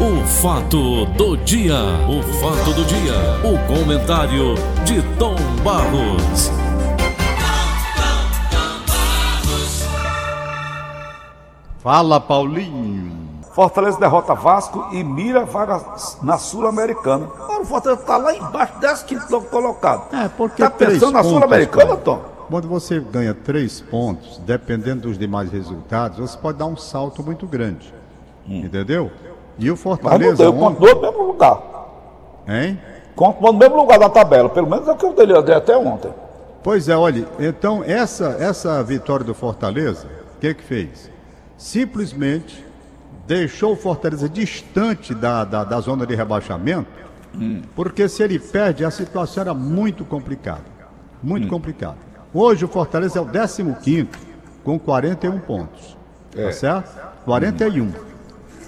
O fato do dia, o fato do dia, o comentário de Tom Barros. Fala, Paulinho. Fortaleza derrota Vasco e mira vaga na Sul-Americana. Agora o Fortaleza tá lá embaixo, 15 colocado. É, porque Tá pensando na Sul-Americana. Tom? Quando você ganha três pontos, dependendo dos demais resultados, você pode dar um salto muito grande. Entendeu? E o Mas não Fortaleza deu, ontem... continuou no mesmo lugar. Hein? Continuou no mesmo lugar da tabela, pelo menos é o que eu dei até ontem. Pois é, olha, então essa, essa vitória do Fortaleza, o que que fez? Simplesmente deixou o Fortaleza distante da, da, da zona de rebaixamento, porque se ele perde, a situação era muito complicada. Muito complicada. Hoje o Fortaleza é o 15 com 41 pontos. Tá certo? 41.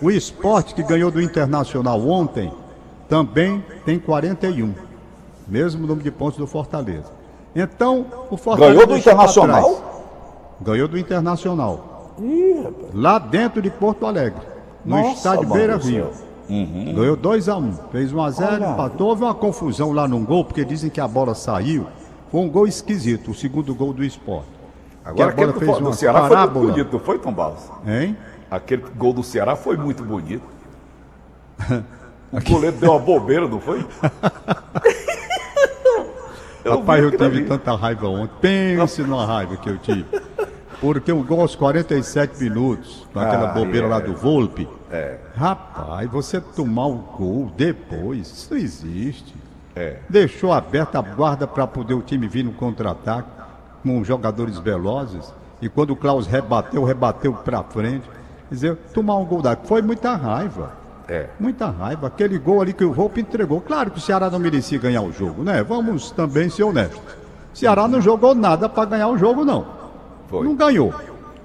O esporte que ganhou do Internacional ontem também tem 41. Mesmo número de pontos do Fortaleza. Então, o Fortaleza. Ganhou do Internacional? Ganhou do Internacional. Lá dentro de Porto Alegre. No Nossa, estádio Beira Rio. céu. Ganhou 2x1. Fez 1x0, Olha. empatou. Houve uma confusão lá num gol, porque dizem que a bola saiu. Foi um gol esquisito, o segundo gol do esporte. Agora que a aquele bola do, fez do uma Ceará foi muito parábola. bonito, não foi, Tom Barros? Hein? Aquele gol do Ceará foi muito bonito. O goleiro deu uma bobeira, não foi? Rapaz, vi eu tive tanta raiva ontem. Pense numa raiva que eu tive. Porque um gol aos 47 minutos, com aquela Ah, bobeira é. lá do Volpe. É. Rapaz, você tomar o gol depois, isso não existe. É. Deixou aberta a guarda para poder o time vir no contra-ataque com jogadores velozes. E quando o Klaus rebateu, rebateu para frente. Quer dizer, tomar um gol daqui foi muita raiva. É. Muita raiva. Aquele gol ali que o Volpe entregou. Claro que o Ceará não merecia ganhar o jogo, né? Vamos também ser honestos. O Ceará não jogou nada para ganhar o jogo, não. Foi. Não ganhou.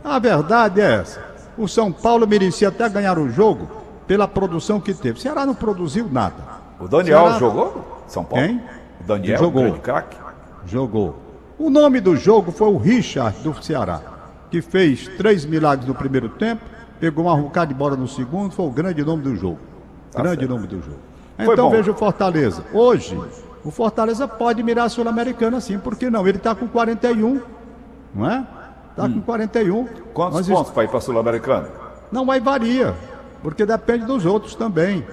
A verdade é essa. O São Paulo merecia até ganhar o jogo pela produção que teve. O Ceará não produziu nada. O Daniel Ceará- jogou? São Paulo? Quem? O Daniel, Jogou. grande craque. Jogou. O nome do jogo foi o Richard do Ceará, que fez três milagres no primeiro tempo, pegou uma arrancada de bola no segundo, foi o grande nome do jogo. grande nome do jogo. Então veja o Fortaleza. Hoje, o Fortaleza pode mirar a Sul-Americana sim, por que não? Ele está com 41, não é? Está com 41. Quantos Nós pontos para ir para a Sul-Americana? não, aí varia, porque depende dos outros também.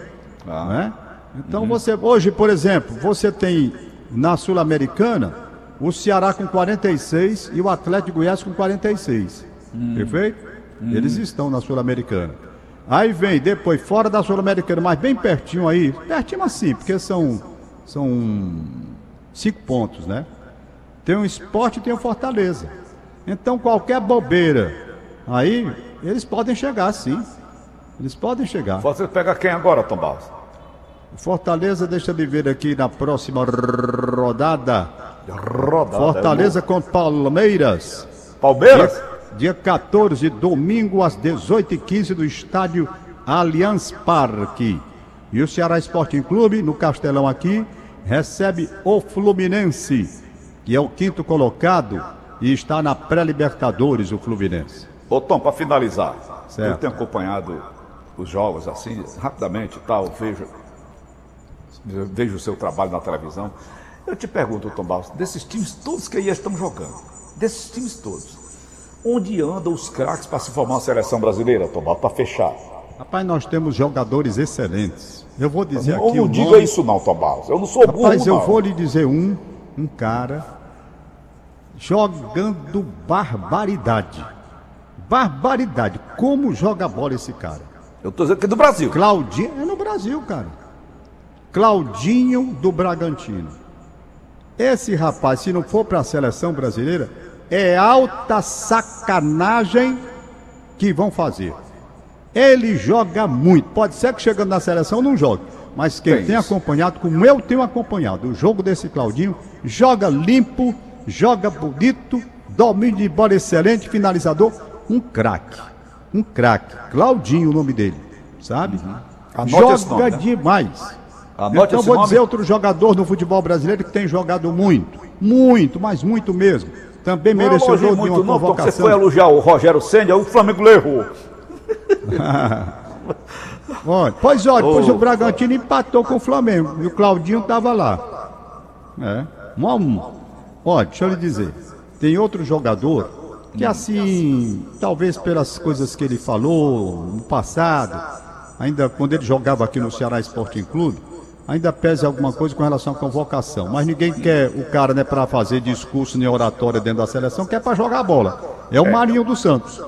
Ah. não é? Então você, hoje, por exemplo, você tem na Sul-Americana o Ceará com 46 e o Atlético de Goiás com 46. Perfeito? Eles estão na Sul-Americana. Aí vem depois, fora da Sul-Americana, mas bem pertinho aí, pertinho assim, porque são, são cinco pontos, né? Tem o esporte e tem o Fortaleza. Então qualquer bobeira aí, eles podem chegar sim. Eles podem chegar. Você pega quem agora, Tom Barros? Fortaleza, deixa eu ver aqui na próxima rodada. Rodada. Fortaleza com Palmeiras. Palmeiras? Dia, dia 14, domingo, às 18h15, do estádio Allianz Parque. E o Ceará Sporting Clube, no Castelão aqui, recebe o Fluminense, que é o quinto colocado e está na pré-Libertadores, o Fluminense. Ô Tom, para finalizar, Certo. eu tenho acompanhado os jogos assim, rapidamente e tal, vejo, vejo o seu trabalho na televisão. Eu te pergunto, Tom Barros, desses times todos que aí estão jogando, desses times todos, onde andam os craques para se formar uma seleção brasileira, Tom Barros, para fechar? Rapaz, nós temos jogadores excelentes. Eu vou dizer Eu aqui não o diga nome. isso não, Tom Barros, eu não sou burro Rapaz, eu não. vou lhe dizer um, um cara jogando barbaridade. Barbaridade. Como joga bola esse cara? Eu tô dizendo que é do Brasil. Claudinho, é no Brasil, cara. Claudinho do Bragantino. Esse rapaz, se não for para a seleção brasileira, é alta sacanagem que vão fazer. Ele joga muito. Pode ser que chegando na seleção não jogue. Mas quem Tem tem isso. acompanhado, como eu tenho acompanhado, o jogo desse Claudinho, joga limpo, joga bonito, domínio de bola excelente, finalizador, um craque. Um craque. Claudinho o nome dele, sabe? Uhum. Joga nome, né? demais. Anote então vou nome. dizer outro jogador no futebol brasileiro que tem jogado muito, muito, mas muito mesmo. Também Não de muito uma não, que você convocação. foi elogiar o Rogério Senna, o Flamengo errou. Olha, pois olha, depois o Bragantino empatou com o Flamengo e o Claudinho estava lá. É, um a um. Olha, deixa eu lhe dizer, tem outro jogador que assim, talvez pelas coisas que ele falou no passado, ainda quando ele jogava aqui no Ceará Sporting Clube, ainda pese alguma coisa com relação à convocação. Mas ninguém quer o cara, né, para fazer discurso nem oratória dentro da seleção, quer para jogar bola. É o Marinho dos Santos.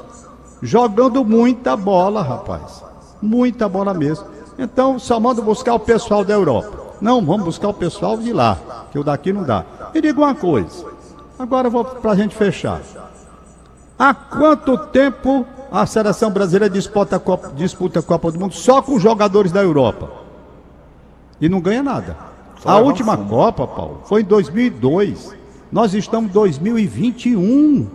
Jogando muita bola, rapaz. Muita bola mesmo. Então, só manda buscar o pessoal da Europa. Não, vamos buscar o pessoal de lá, que o daqui não dá. E digo uma coisa. Agora vou para a gente fechar. Há quanto tempo a seleção brasileira disputa a, Copa, disputa a Copa do Mundo só com jogadores da Europa? E não ganha nada. Só a última fumo. Copa, Paulo, foi em 2002. Nós estamos em 2021.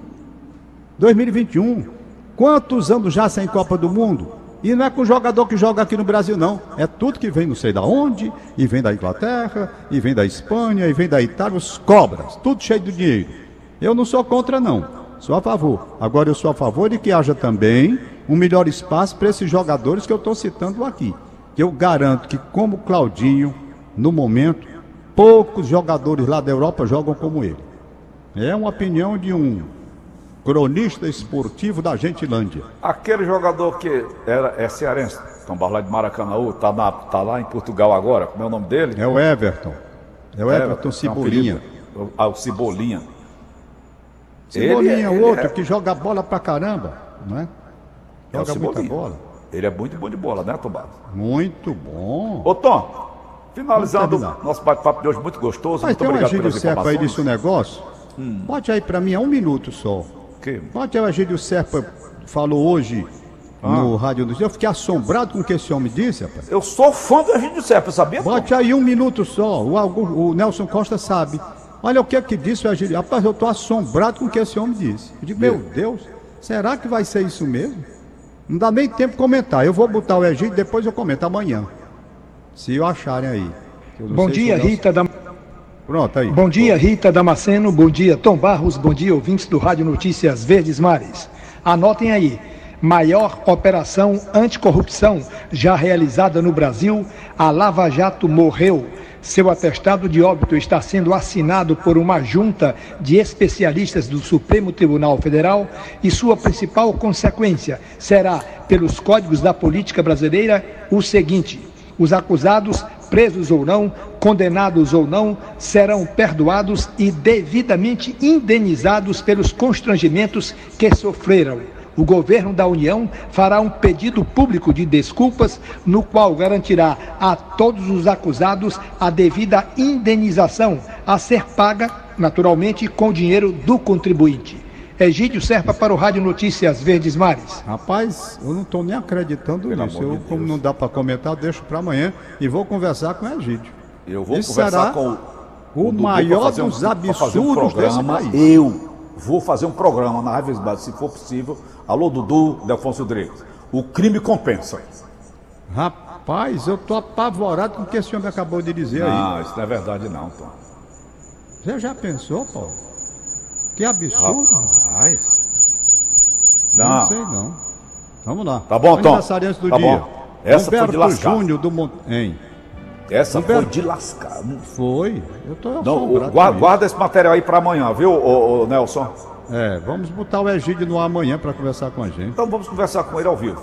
2021. Quantos anos já sem Copa do Mundo? E não é com o jogador que joga aqui no Brasil, não. É tudo que vem não sei da onde, e vem da Inglaterra, e vem da Espanha, e vem da Itália, os cobras, tudo cheio de dinheiro. Eu não sou contra, não. Sou a favor. Agora eu sou a favor de que haja também um melhor espaço para esses jogadores que eu estou citando aqui. Eu garanto que, como Claudinho, no momento, poucos jogadores lá da Europa jogam como ele. É uma opinião de um cronista esportivo da Gentilândia. Aquele jogador que era, é cearense, Barros lá de Maracanã, tá, na, tá lá em Portugal agora, como é o nome dele? É o Everton. É o Everton é um Cebolinha. apelido. Ah, o Cebolinha. Cebolinha, Ele é- o ele outro é- que joga bola pra caramba, não é? É Joga muita Cebolinha. bola. Ele é muito bom de bola, né, Tom Barros? Muito bom. Ô, Tom, finalizando nosso bate-papo de hoje, muito gostoso. Mas muito tem um obrigado Egídio pelas Serpa aí disse um negócio. Bote aí pra mim, é um minuto só. Que? Bote aí o Egídio Serpa falou hoje no Rádio dos Eu fiquei assombrado com o que esse homem disse, rapaz. Eu sou fã do Egídio Serpa, sabia? Bote aí um minuto só. O, o Nelson Costa sabe. Olha o que é que disse o Egídio. Rapaz, eu tô assombrado com o que esse homem disse. Eu digo, meu Deus, será que vai ser isso mesmo? Não dá nem tempo de comentar. Eu vou botar o Egídio depois eu comento amanhã. Se eu acharem aí. Eu Bom dia, Rita. Da... Pronto, aí. Bom dia, Rita Damasceno. Bom dia, Tom Barros. Bom dia, ouvintes do Rádio Notícias Verdes Mares. Anotem aí. Maior operação anticorrupção já realizada no Brasil. A Lava Jato morreu. Seu atestado de óbito está sendo assinado por uma junta de especialistas do Supremo Tribunal Federal e sua principal consequência será, pelos códigos da política brasileira, o seguinte: os acusados, presos ou não, condenados ou não, serão perdoados e devidamente indenizados pelos constrangimentos que sofreram. O governo da União fará um pedido público de desculpas, no qual garantirá a todos os acusados a devida indenização a ser paga, naturalmente, com dinheiro do contribuinte. Egídio Serpa para o Rádio Notícias Verdes Mares. Rapaz, eu não estou nem acreditando Pelo nisso. Eu, de como não dá para comentar, deixo para amanhã e vou conversar com o Egídio. Eu vou Isso conversar será com o Dudu maior dos fazer absurdos desse programa. país. Eu vou fazer um programa na Rádio se for possível. Alô, Dudu, Delfonso Rodrigues. O crime compensa. Rapaz, eu tô apavorado com o que esse homem acabou de dizer aí. Não, isso não é verdade não, Tom. Você já pensou, Paulo? Que absurdo. Rapaz. Não, Não, sei não. Vamos lá. Tá bom, Tom. Aniversariante do Tá dia. bom. Essa foi de Humberto lascar. Júnior do Monte... Essa foi Humberto. de lascar. Foi. Eu tô Não, o- guarda, guarda esse material aí para amanhã, viu, ô, ô, Nelson? É, vamos botar o Egídio no amanhã para conversar com a gente. Então vamos conversar com ele ao vivo.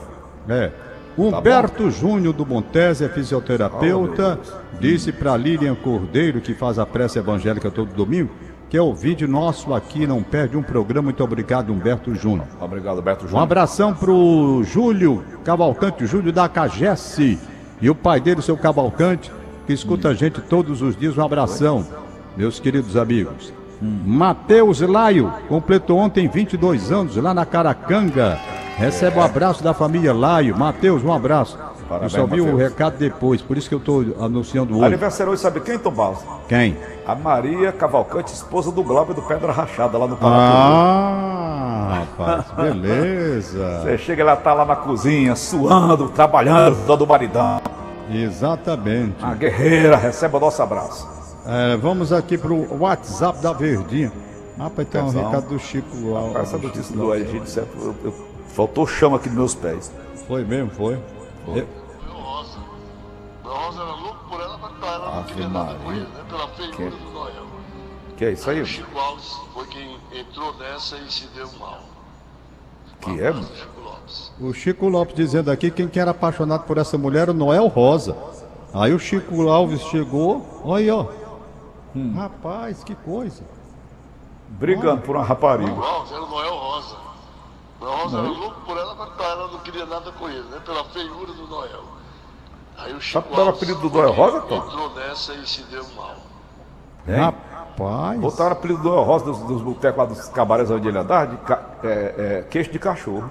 É. Humberto Júnior do Montese é fisioterapeuta, disse para Lilian Cordeiro, que faz a prece evangélica todo domingo, que é o vídeo nosso aqui, não perde um programa. Muito obrigado, Humberto Júnior. Obrigado, Um Júnior. abração pro Júlio Cavalcante, o Júlio da Cagesse, e o pai dele, o seu Cavalcante, que escuta a gente todos os dias. Um abração, meus queridos amigos. Matheus Laio, completou ontem 22 anos lá na Caracanga. Recebe o abraço da família Laio. Matheus, um abraço. Parabéns, eu só vi o recado depois, por isso que eu estou anunciando hoje. Aniversário hoje, sabe quem, Tom Barros? Quem? A Maria Cavalcante, esposa do Glauber do Pedra Rachada, lá no Paraná. Ah, rapaz, beleza. Você chega, ela tá lá na cozinha, suando, trabalhando, dando maridão. Exatamente. A guerreira, recebe o nosso abraço. É, vamos aqui pro WhatsApp da Verdinha. Rapaz, tem um recado do Chico Alves. Essa notícia do Egídio, certo? Eu, eu- faltou chama aqui nos meus pés. Foi mesmo, foi. Eu- Rosa era louco por ela, mas ela não queria nada com Maria. ele, né? Pela feiura Que- do Noel. Que é isso aí? O Chico Alves foi quem entrou nessa e se deu mal. Que é. O Chico Lopes dizendo aqui quem que era apaixonado por essa mulher era o Noel Rosa. Aí o Chico Alves chegou, olha aí, ó. Rapaz, que coisa. Brigando por uma rapariga. O Alves era o Noel Rosa. O Noel Rosa era louco por ela, mas ela não queria nada com ele, né? Pela feiura do Noel. Aí o Chico Sabe era o Alves apelido do Noel Rosa, Tom? entrou nessa e se deu mal. Hein? Rapaz. Botaram o apelido do Rosa dos, dos botecos lá dos cabarés onde ele andava de é, é, queixo de cachorro.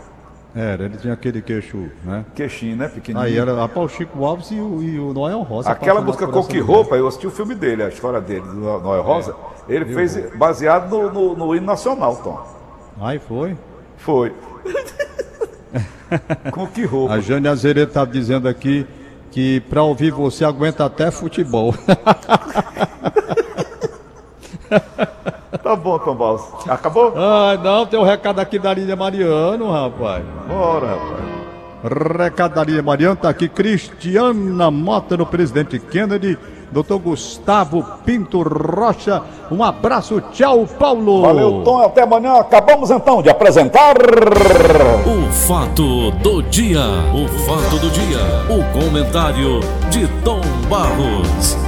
Era, ele tinha aquele queixo, né? Queixinho, né? Pequenininho. Aí era rapaz, o Chico Alves e o, e o Noel Rosa. Aquela música Com Que. Roupa, eu assisti o filme dele, a história dele, do Noel Rosa. Ele fez baseado no, no, no hino nacional, Tom. Aí foi. Foi. Com que roupa? A Jane Azeredo tá dizendo aqui que pra ouvir você aguenta até futebol. Tá bom, Tom Baus. Acabou? Ai, não, tem um recado aqui da Lídia Mariano, rapaz. Bora, rapaz. Recado da Lídia Mariano, tá aqui Cristiana Mota no presidente Kennedy, doutor Gustavo Pinto Rocha. Um abraço, tchau, Paulo. Valeu, Tom. Até amanhã. Acabamos então de apresentar. O fato do dia. O fato do dia. O comentário de Tom Barros.